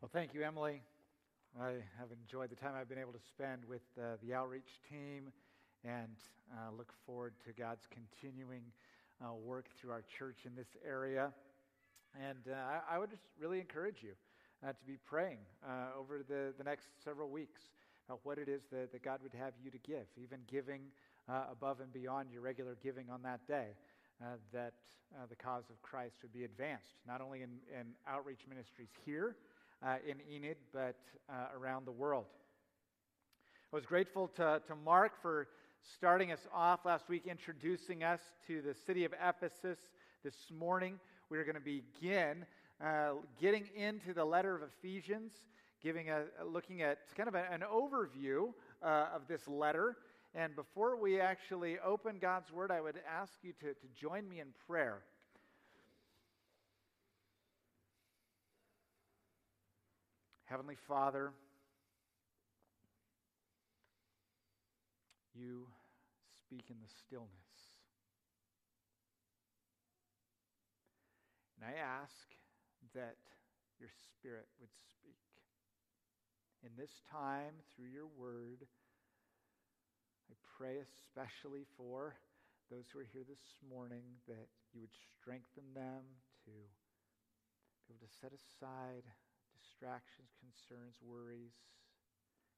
Well, thank you, Emily. I have enjoyed the time I've been able to spend with uh, the outreach team and uh, look forward to God's continuing uh, work through our church in this area. And uh, I, would just really encourage you uh, to be praying uh, over the, the next several weeks about what it is that, that God would have you to give, even giving above and beyond your regular giving on that day. that the cause of Christ would be advanced, not only in, in outreach ministries here, uh, in Enid, but uh, around the world. I was grateful to, to Mark for starting us off last week, introducing us to the city of Ephesus. This morning, we're going to begin uh, getting into the letter of Ephesians, giving a, looking at kind of a, an overview uh, of this letter. And before we actually open God's Word, I would ask you to, to join me in prayer. Heavenly Father, you speak in the stillness. And I ask that your Spirit would speak. In this time, through your word, I pray especially for those who are here this morning that you would strengthen them to be able to set aside distractions, concerns, worries,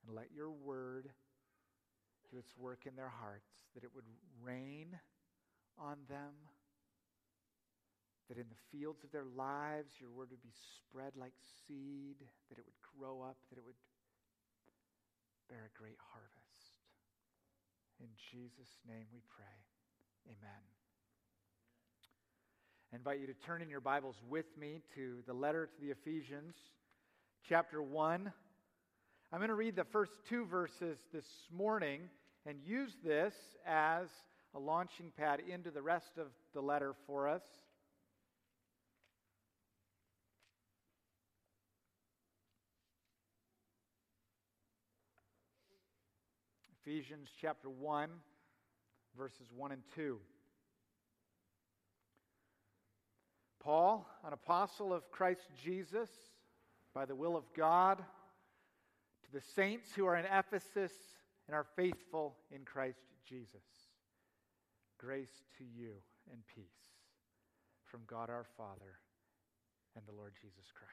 and let your word do its work in their hearts, that it would rain on them, that in the fields of their lives your word would be spread like seed, that it would grow up, that it would bear a great harvest. In Jesus' name we pray. Amen. I invite you to turn in your Bibles with me to the letter to the Ephesians chapter 1. I'm going to read the first two verses this morning and use this as a launching pad into the rest of the letter for us. Ephesians chapter 1, verses 1 and 2. Paul, an apostle of Christ Jesus, by the will of God, to the saints who are in Ephesus and are faithful in Christ Jesus. Grace to you and peace from God our Father and the Lord Jesus Christ.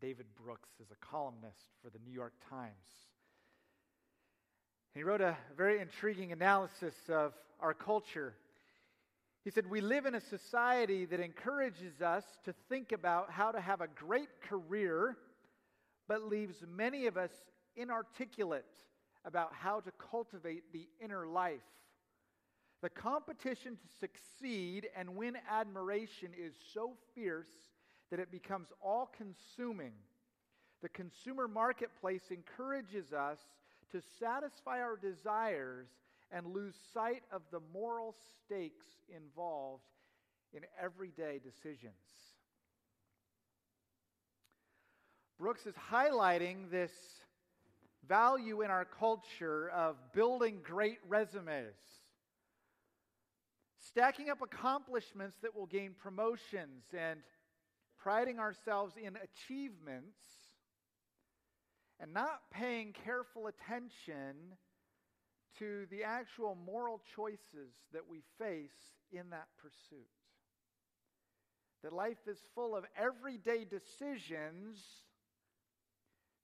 David Brooks is a columnist for the New York Times. He wrote a very intriguing analysis of our culture he said, We live in a society that encourages us to think about how to have a great career, but leaves many of us inarticulate about how to cultivate the inner life. The competition to succeed and win admiration is so fierce that it becomes all consuming. The consumer marketplace encourages us to satisfy our desires and lose sight of the moral stakes involved in everyday decisions. Brooks is highlighting this value in our culture of building great resumes, stacking up accomplishments that will gain promotions, and priding ourselves in achievements, and not paying careful attention to the actual moral choices that we face in that pursuit. That life is full of everyday decisions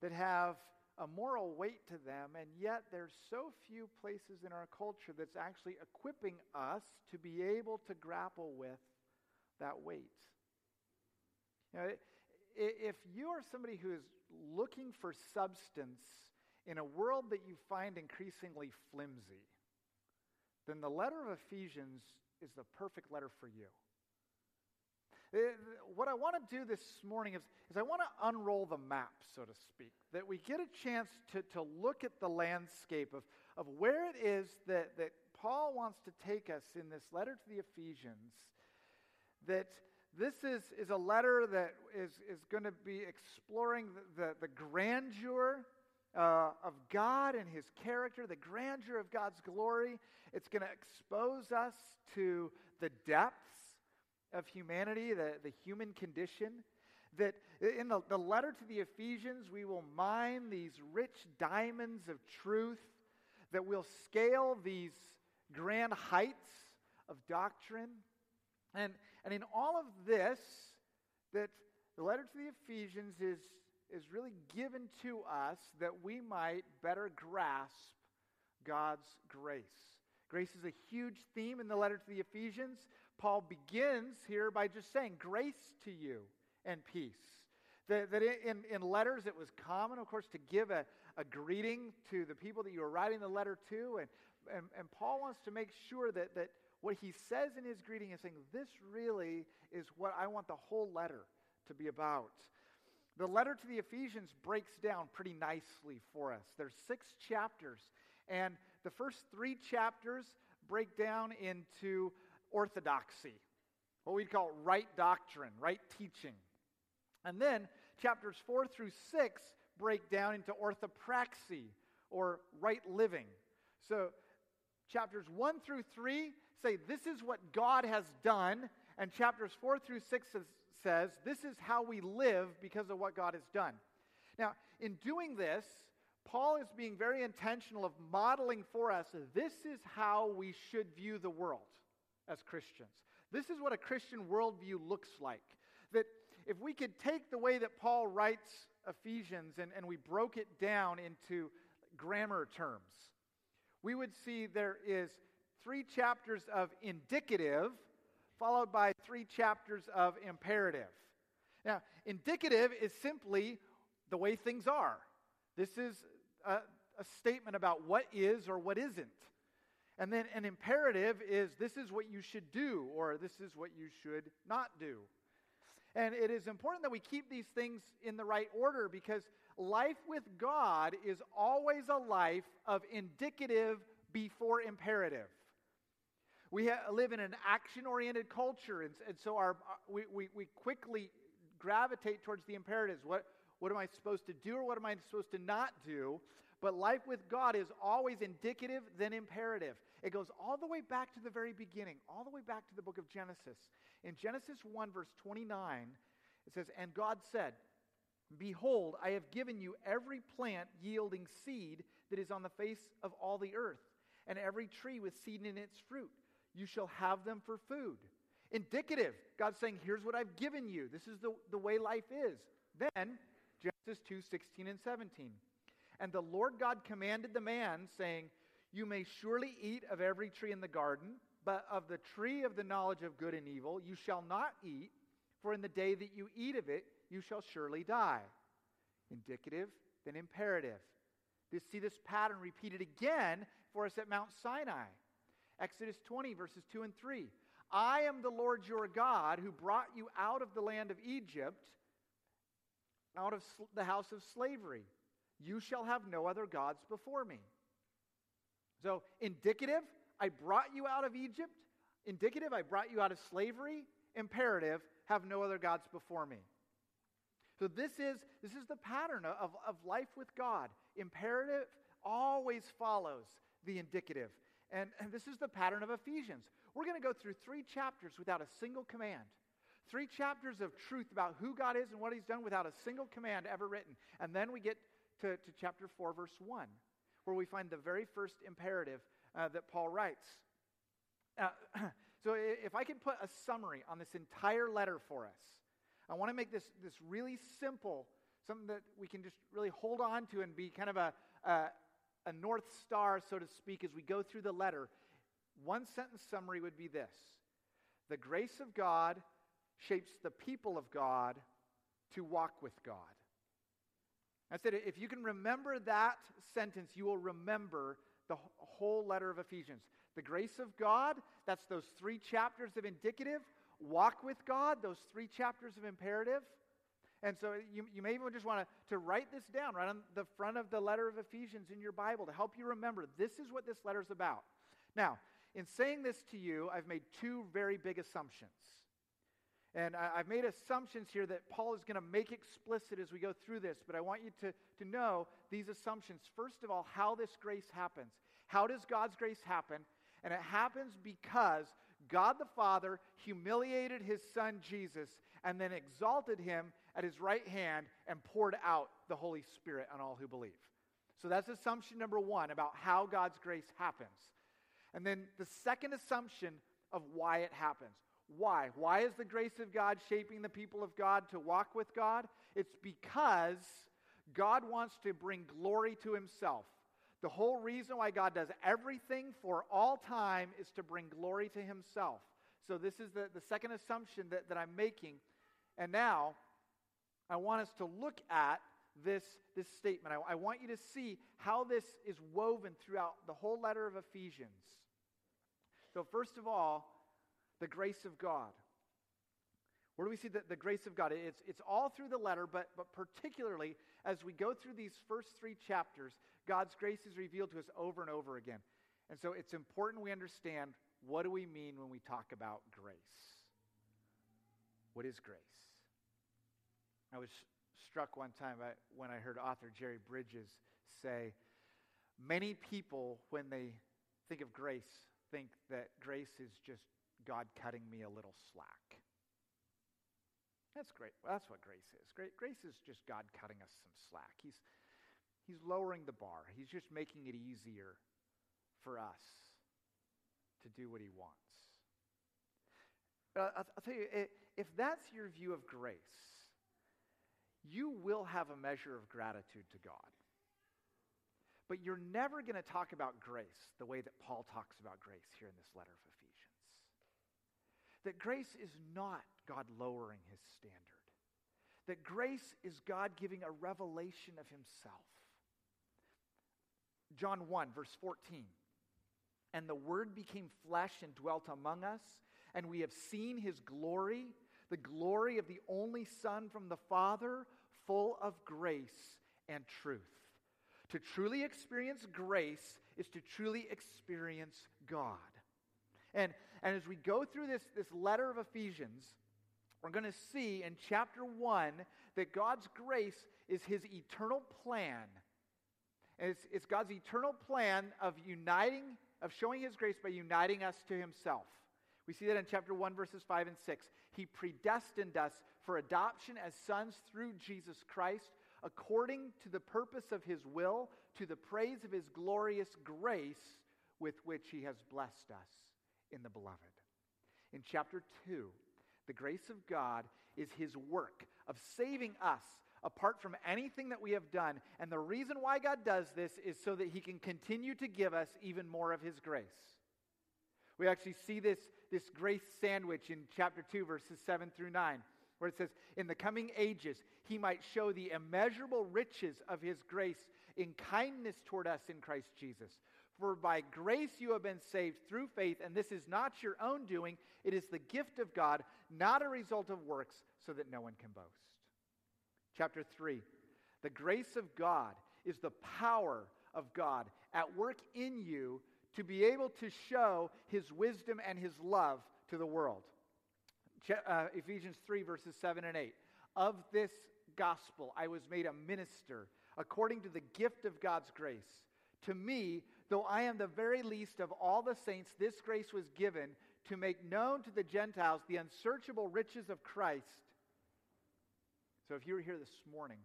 that have a moral weight to them, and yet there's so few places in our culture that's actually equipping us to be able to grapple with that weight. You know, if you are somebody who is looking for substance in a world that you find increasingly flimsy, then the letter of Ephesians is the perfect letter for you. Uh, what I want to do this morning is, is I want to unroll the map, so to speak, that we get a chance to, to look at the landscape of, of where it is that, that Paul wants to take us in this letter to the Ephesians. That this is, is a letter that is, is going to be exploring the, the, the grandeur uh, of God and His character, the grandeur of God's glory. It's going to expose us to the depths of humanity, the, the human condition. that in the, the letter to the Ephesians, we will mine these rich diamonds of truth, that we'll scale these grand heights of doctrine. And, and in all of this, that the letter to the Ephesians is, is really given to us that we might better grasp God's grace. Grace is a huge theme in the letter to the Ephesians. Paul begins here by just saying, Grace to you and peace. That, that in, in letters, it was common, of course, to give a, a greeting to the people that you were writing the letter to. And, and, and Paul wants to make sure that, that what he says in his greeting is saying, This really is what I want the whole letter to be about. The letter to the Ephesians breaks down pretty nicely for us. There's six chapters, and the first three chapters break down into orthodoxy, what we'd call right doctrine, right teaching. And then chapters four through six break down into orthopraxy, or right living. So chapters one through three say, This is what God has done. And chapters four through six says, says, This is how we live because of what God has done. Now, in doing this, Paul is being very intentional of modeling for us this is how we should view the world as Christians. This is what a Christian worldview looks like. That if we could take the way that Paul writes Ephesians and, and we broke it down into grammar terms, we would see there is three chapters of indicative, followed by three chapters of imperative. Now, indicative is simply the way things are. This is a, a, statement about what is or what isn't. And then an imperative is this is what you should do or this is what you should not do. And it is important that we keep these things in the right order because life with God is always a life of indicative before imperative. We ha- live in an action oriented culture, and, and so our, we, we, we quickly gravitate towards the imperatives. What, what am I supposed to do or what am I supposed to not do? But life with God is always indicative, then imperative. It goes all the way back to the very beginning, all the way back to the book of Genesis. In Genesis 1, verse 29, it says, And God said, Behold, I have given you every plant yielding seed that is on the face of all the earth, and every tree with seed in its fruit you shall have them for food. Indicative. God's saying, here's what I've given you. This is the, the way life is. Then, Genesis 2 16 and 17. And the Lord God commanded the man, saying, You may surely eat of every tree in the garden, but of the tree of the knowledge of good and evil you shall not eat, for in the day that you eat of it, you shall surely die. Indicative, then imperative. This, see this pattern repeated again for us at Mount Sinai. Exodus 20, verses 2 and 3. I am the Lord your God who brought you out of the land of Egypt, out of the house of slavery. You shall have no other gods before me. So, indicative, I brought you out of Egypt. Indicative, I brought you out of slavery. Imperative, have no other gods before me. So this is, this is the pattern of, of life with God. Imperative always follows the indicative. And, and this is the pattern of Ephesians. We're going to go through three chapters without a single command. Three chapters of truth about who God is and what He's done without a single command ever written. And then we get to, to chapter 4, verse 1, where we find the very first imperative uh, that Paul writes. Uh, so if I can put a summary on this entire letter for us, I want to make this, this really simple, something that we can just really hold on to and be kind of a, a, a north star, so to speak, as we go through the letter, one sentence summary would be this The grace of God shapes the people of God to walk with God. I said, if you can remember that sentence, you will remember the whole letter of Ephesians. The grace of God, that's those three chapters of indicative. Walk with God, those three chapters of imperative. And so you, you may even just want to, to write this down right on the front of the letter of Ephesians in your Bible to help you remember this is what this letter is about. Now, in saying this to you, I've made two very big assumptions. And I, have made assumptions here that Paul is going to make explicit as we go through this, but I want you to, to know these assumptions. First of all, how this grace happens. How does God's grace happen? And it happens because God the Father humiliated his son Jesus and then exalted him at his right hand and poured out the Holy Spirit on all who believe. So that's assumption number one about how God's grace happens. And then the second assumption of why it happens. Why? Why is the grace of God shaping the people of God to walk with God? It's because God wants to bring glory to himself. The whole reason why God does everything for all time is to bring glory to himself. So, this is the, the second assumption that, that I'm making. And now, I want us to look at this, this statement. I, I want you to see how this is woven throughout the whole letter of Ephesians. So, first of all, the grace of God. Where do we see the, the grace of God? It's, it's all through the letter, but, but particularly as we go through these first three chapters, God's grace is revealed to us over and over again. And so it's important we understand what do we mean when we talk about grace? What is grace? I was struck one time when I heard author Jerry Bridges say, Many people, when they think of grace, think that grace is just God cutting me a little slack. That's great. Well, that's what grace is. Grace is just God cutting us some slack. He's, he's lowering the bar, He's just making it easier for us to do what He wants. I'll, I'll tell you, if that's your view of grace, you will have a measure of gratitude to God. But you're never going to talk about grace the way that Paul talks about grace here in this letter of Ephesians. That grace is not God lowering his standard. That grace is God giving a revelation of himself. John 1, verse 14. And the Word became flesh and dwelt among us, and we have seen his glory, the glory of the only Son from the Father, full of grace and truth. To truly experience grace is to truly experience God. And, and as we go through this, this letter of Ephesians, we're going to see in chapter 1 that God's grace is his eternal plan. It's, it's God's eternal plan of uniting, of showing his grace by uniting us to himself. We see that in chapter 1, verses 5 and 6. He predestined us for adoption as sons through Jesus Christ, according to the purpose of his will, to the praise of his glorious grace with which he has blessed us in the beloved. In chapter 2, the grace of God is his work of saving us apart from anything that we have done. And the reason why God does this is so that he can continue to give us even more of his grace. We actually see this, this grace sandwich in chapter 2, verses 7 through 9, where it says, In the coming ages, he might show the immeasurable riches of his grace in kindness toward us in Christ Jesus. For by grace you have been saved through faith, and this is not your own doing, it is the gift of God, not a result of works, so that no one can boast. Chapter 3 The grace of God is the power of God at work in you to be able to show his wisdom and his love to the world. Uh, Ephesians 3, verses 7 and 8. Of this gospel I was made a minister according to the gift of God's grace. To me, though I am the very least of all the saints, this grace was given to make known to the Gentiles the unsearchable riches of Christ. So if you were here this morning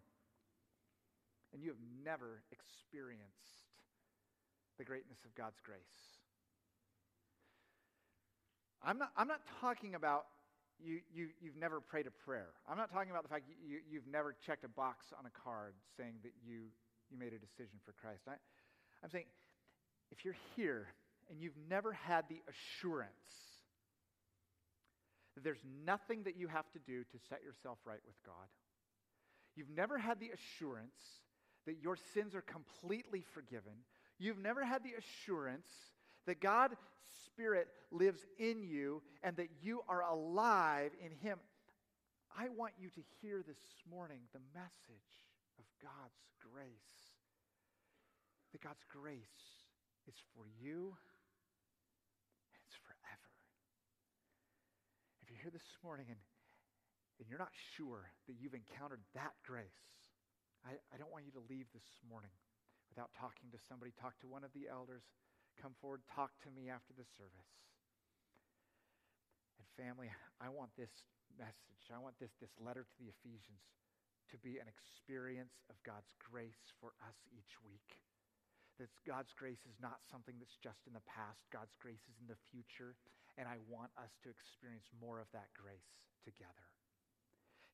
and you have never experienced the greatness of God's grace. I'm not, I'm not talking about you, you, you've never prayed a prayer. I'm not talking about the fact you, you, have never checked a box on a card saying that you, you made a decision for Christ. I, I'm saying if you're here and you've never had the assurance that there's nothing that you have to do to set yourself right with God, you've never had the assurance that your sins are completely forgiven, You've never had the assurance that God's Spirit lives in you and that you are alive in Him. I want you to hear this morning the message of God's grace. That God's grace is for you and it's forever. If you're here this morning and, and you're not sure that you've encountered that grace, I, I don't want you to leave this morning without talking to somebody, talk to one of the elders. Come forward, talk to me after the service. And family, I want this message, I want this, this letter to the Ephesians to be an experience of God's grace for us each week. That God's grace is not something that's just in the past, God's grace is in the future, and I want us to experience more of that grace together.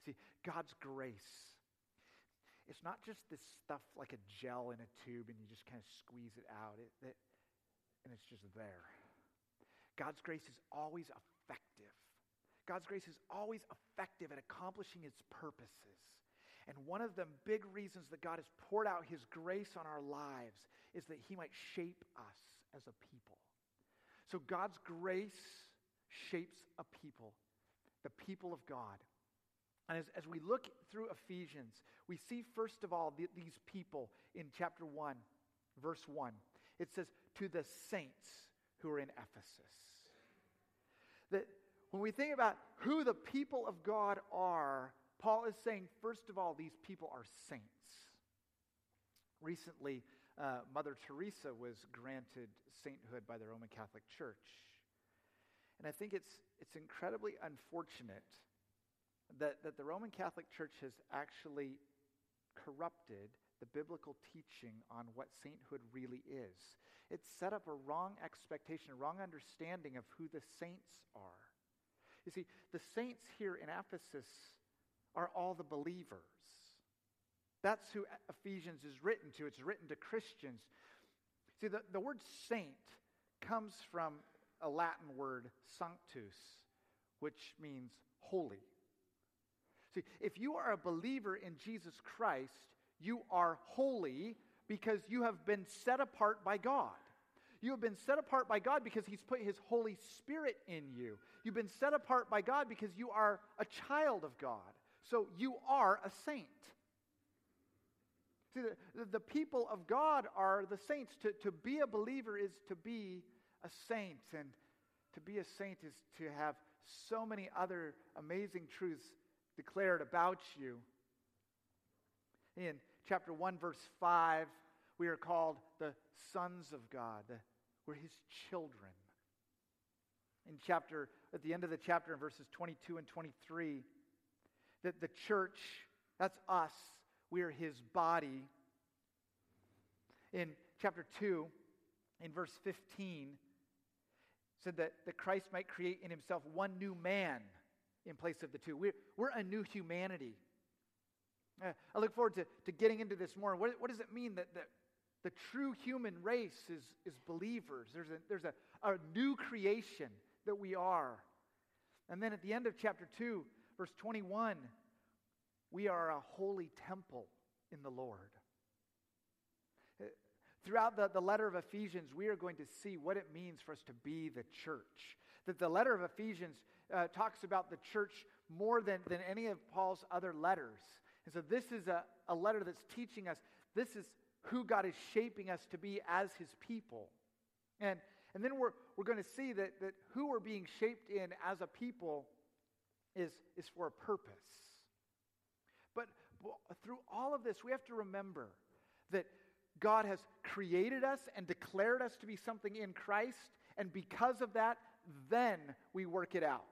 See, God's grace, it's not just this stuff like a gel in a tube and you just kind of squeeze it out, it, it, and it's just there. God's grace is always effective. God's grace is always effective at accomplishing its purposes. And one of the big reasons that God has poured out his grace on our lives is that he might shape us as a people. So God's grace shapes a people, the people of God. And as, as we look through Ephesians, we see, first of all, the, these people in chapter 1, verse 1. It says, To the saints who are in Ephesus. That when we think about who the people of God are, Paul is saying, first of all, these people are saints. Recently, uh, Mother Teresa was granted sainthood by the Roman Catholic Church. And I think it's, it's incredibly unfortunate that, that the Roman Catholic Church has actually corrupted the biblical teaching on what sainthood really is. It's set up a wrong expectation, a wrong understanding of who the saints are. You see, the saints here in Ephesus are all the believers. That's who Ephesians is written to. It's written to Christians. See, the, the word saint comes from a Latin word, sanctus, which means holy. See, if you are a believer in Jesus Christ, you are holy because you have been set apart by God. You have been set apart by God because He's put His Holy Spirit in you. You've been set apart by God because you are a child of God. So you are a saint. See, the, the people of God are the saints. To, to be a believer is to be a saint. And to be a saint is to have so many other amazing truths declared about you. In chapter 1, verse 5, we are called the sons of God. We're his children. In chapter, at the end of the chapter, in verses 22 and 23, that the church, that's us, we are his body. In chapter 2, in verse 15, said that, that Christ might create in himself one new man in place of the two. We're, we're a new humanity. Uh, I look forward to, to getting into this more. What, what does it mean that, that the true human race is, is believers? There's, a, there's a, a new creation that we are. And then at the end of chapter 2, verse 21, we are a holy temple in the Lord. Throughout the, the letter of Ephesians, we are going to see what it means for us to be the church. That the letter of Ephesians uh, talks about the church more than, than any of Paul's other letters. And so this is a, a letter that's teaching us this is who God is shaping us to be as his people. And, and then we're, we're going to see that, that who we're being shaped in as a people is, is for a purpose. But through all of this, we have to remember that God has created us and declared us to be something in Christ, and because of that, then we work it out.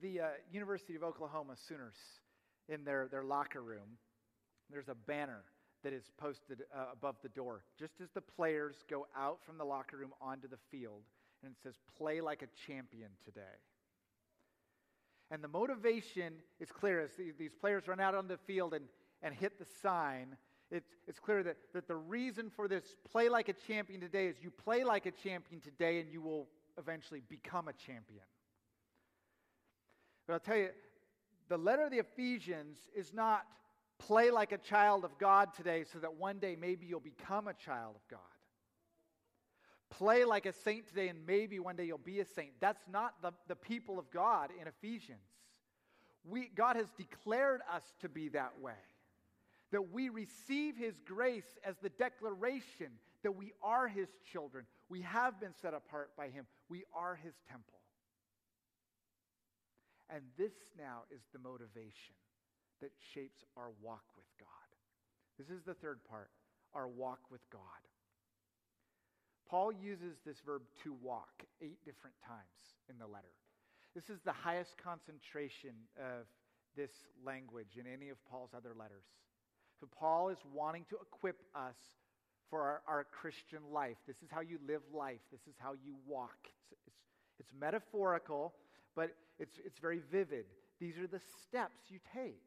The uh, University of Oklahoma Sooners, in their, their locker room, there's a banner that is posted uh, above the door just as the players go out from the locker room onto the field, and it says, Play like a champion today. And the motivation is clear as these players run out on the field and, and hit the sign. It's, it's clear that, that the reason for this play like a champion today is you play like a champion today and you will eventually become a champion. But I'll tell you, the letter of the Ephesians is not play like a child of God today so that one day maybe you'll become a child of God. Play like a saint today and maybe one day you'll be a saint. That's not the, the people of God in Ephesians. We, God has declared us to be that way. That we receive His grace as the declaration that we are His children. We have been set apart by Him. We are His temple. And this now is the motivation that shapes our walk with God. This is the third part our walk with God. Paul uses this verb to walk eight different times in the letter. This is the highest concentration of this language in any of Paul's other letters. So, Paul is wanting to equip us for our, our Christian life. This is how you live life, this is how you walk. It's, it's, it's metaphorical, but it's, it's very vivid. These are the steps you take.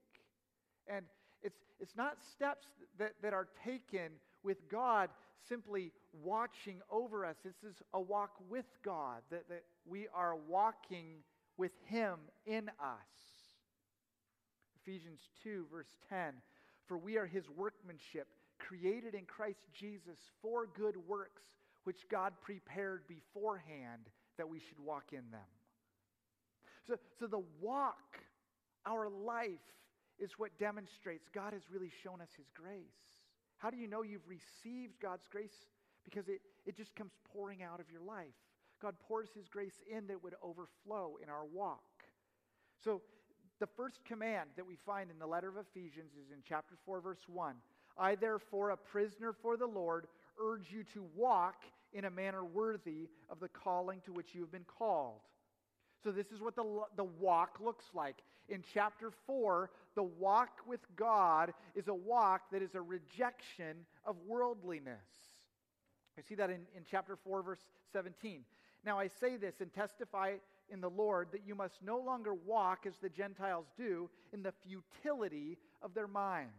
And it's, it's not steps that, that are taken with God simply watching over us. This is a walk with God, that, that we are walking with Him in us. Ephesians 2, verse 10 For we are His workmanship, created in Christ Jesus for good works, which God prepared beforehand that we should walk in them. So, so the walk, our life, is what demonstrates God has really shown us His grace. How do you know you've received God's grace? Because it, it just comes pouring out of your life. God pours His grace in that would overflow in our walk. So, the first command that we find in the letter of Ephesians is in chapter 4, verse 1. I, therefore, a prisoner for the Lord, urge you to walk in a manner worthy of the calling to which you have been called. So, this is what the, the walk looks like. In chapter 4, the walk with God is a walk that is a rejection of worldliness. We see that in, in chapter 4, verse 17. Now, I say this and testify in the Lord that you must no longer walk as the Gentiles do in the futility of their minds.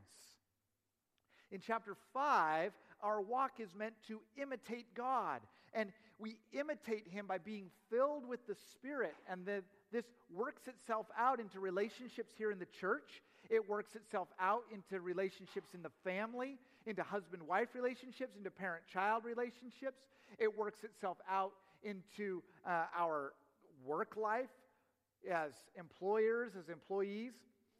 In chapter 5, our walk is meant to imitate God. And we imitate Him by being filled with the Spirit. And the, this works itself out into relationships here in the church. It works itself out into relationships in the family, into husband wife relationships, into parent child relationships. It works itself out into uh, our work life as employers, as employees.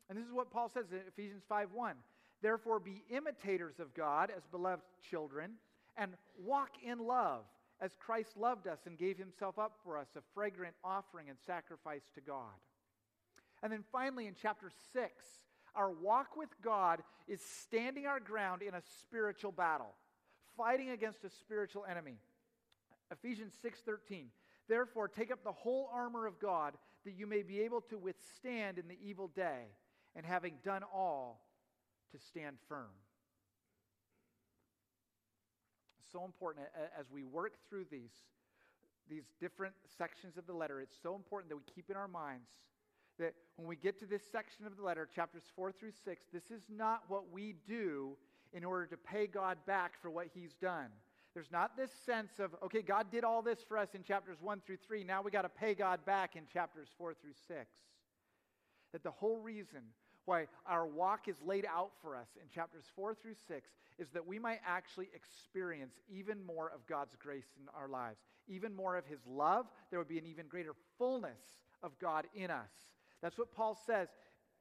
And this is what Paul says in Ephesians 5 1. Therefore, be imitators of God as beloved children, and walk in love as Christ loved us and gave himself up for us, a fragrant offering and sacrifice to God. And then finally, in chapter 6, our walk with God is standing our ground in a spiritual battle, fighting against a spiritual enemy. Ephesians 6:13. Therefore, take up the whole armor of God that you may be able to withstand in the evil day, and having done all, to stand firm. So important as we work through these, these different sections of the letter, it's so important that we keep in our minds that when we get to this section of the letter, chapters 4 through 6, this is not what we do in order to pay God back for what he's done. There's not this sense of, okay, God did all this for us in chapters 1 through 3. Now we got to pay God back in chapters 4 through 6. That the whole reason why our walk is laid out for us in chapters 4 through 6 is that we might actually experience even more of God's grace in our lives, even more of His love. There would be an even greater fullness of God in us. That's what Paul says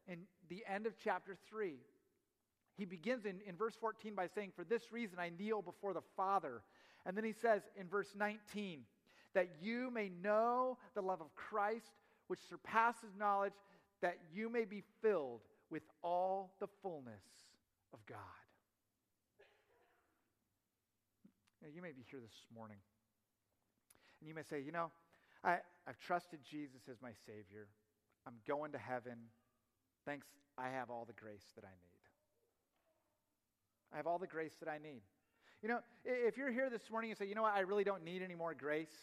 in the end of chapter 3. He begins in, in verse 14 by saying, For this reason I kneel before the Father. And then he says in verse 19, That you may know the love of Christ, which surpasses knowledge, that you may be filled with all the fullness of God. Now, you may be here this morning, and you may say, you know, I, I've trusted Jesus as my Savior. I'm going to heaven. Thanks, I have all the grace that I need. I have all the grace that I need. You know, if you're here this morning and say, you know what, I really don't need any more grace,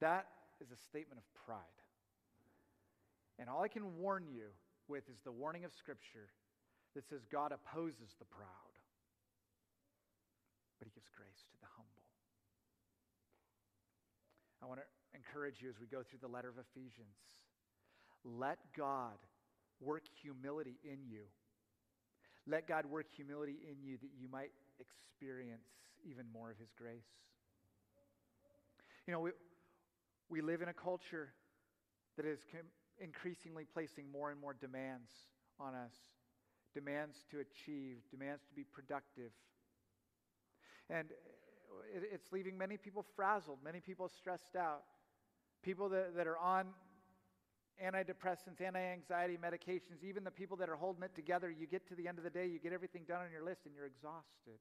that is a statement of pride. And all I can warn you with is the warning of Scripture that says God opposes the proud, but He gives grace to the humble. I want to encourage you as we go through the letter of Ephesians let God work humility in you. Let God work humility in you that you might experience even more of His grace. You know, we, we live in a culture that is com- increasingly placing more and more demands on us demands to achieve, demands to be productive. And it, it's leaving many people frazzled, many people stressed out. People that, that are on antidepressants, anti anxiety medications, even the people that are holding it together, you get to the end of the day, you get everything done on your list, and you're exhausted.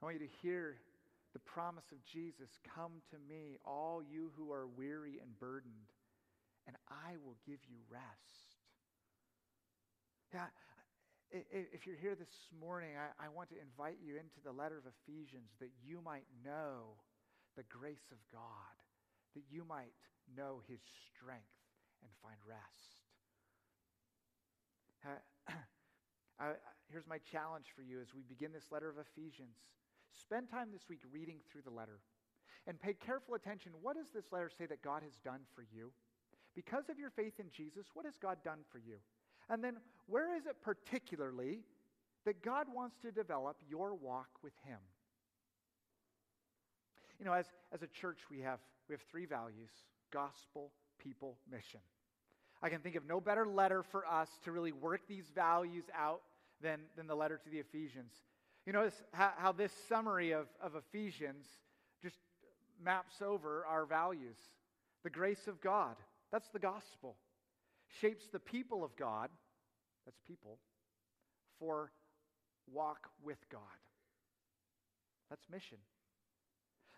I want you to hear the promise of Jesus Come to me, all you who are weary and burdened, and I will give you rest. Yeah, if you're here this morning, I, I want to invite you into the letter of Ephesians that you might know the grace of God, that you might know his strength and find rest. Uh, here's my challenge for you as we begin this letter of Ephesians. Spend time this week reading through the letter and pay careful attention. What does this letter say that God has done for you? Because of your faith in Jesus, what has God done for you? And then, where is it particularly that God wants to develop your walk with Him? You know, as, as a church, we have, we have three values gospel, people, mission. I can think of no better letter for us to really work these values out than, than the letter to the Ephesians. You notice how, how this summary of, of Ephesians just maps over our values. The grace of God, that's the gospel, shapes the people of God, that's people, for walk with God. That's mission.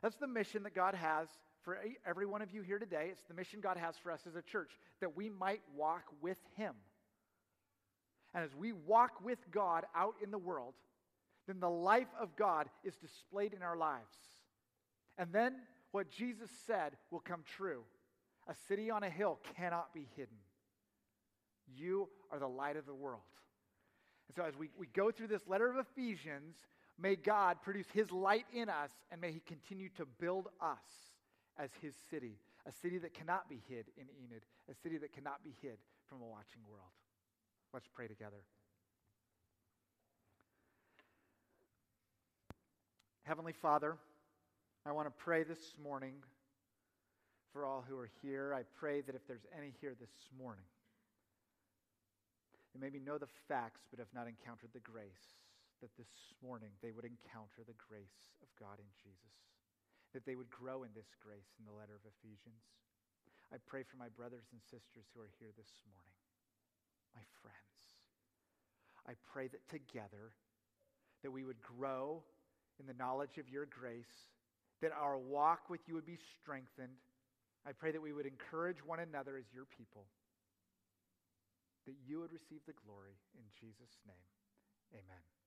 That's the mission that God has for every one of you here today. It's the mission God has for us as a church that we might walk with Him. And as we walk with God out in the world, then the life of God is displayed in our lives. And then what Jesus said will come true a city on a hill cannot be hidden. You are the light of the world. And so, as we, we go through this letter of Ephesians, may God produce his light in us and may he continue to build us as his city, a city that cannot be hid in Enid, a city that cannot be hid from a watching world. Let's pray together. Heavenly Father, I want to pray this morning for all who are here. I pray that if there's any here this morning, they maybe know the facts but have not encountered the grace, that this morning they would encounter the grace of God in Jesus, that they would grow in this grace in the letter of Ephesians. I pray for my brothers and sisters who are here this morning, my friends. I pray that together that we would grow in the knowledge of your grace, that our walk with you would be strengthened. I pray that we would encourage one another as your people, that you would receive the glory. In Jesus' name, amen.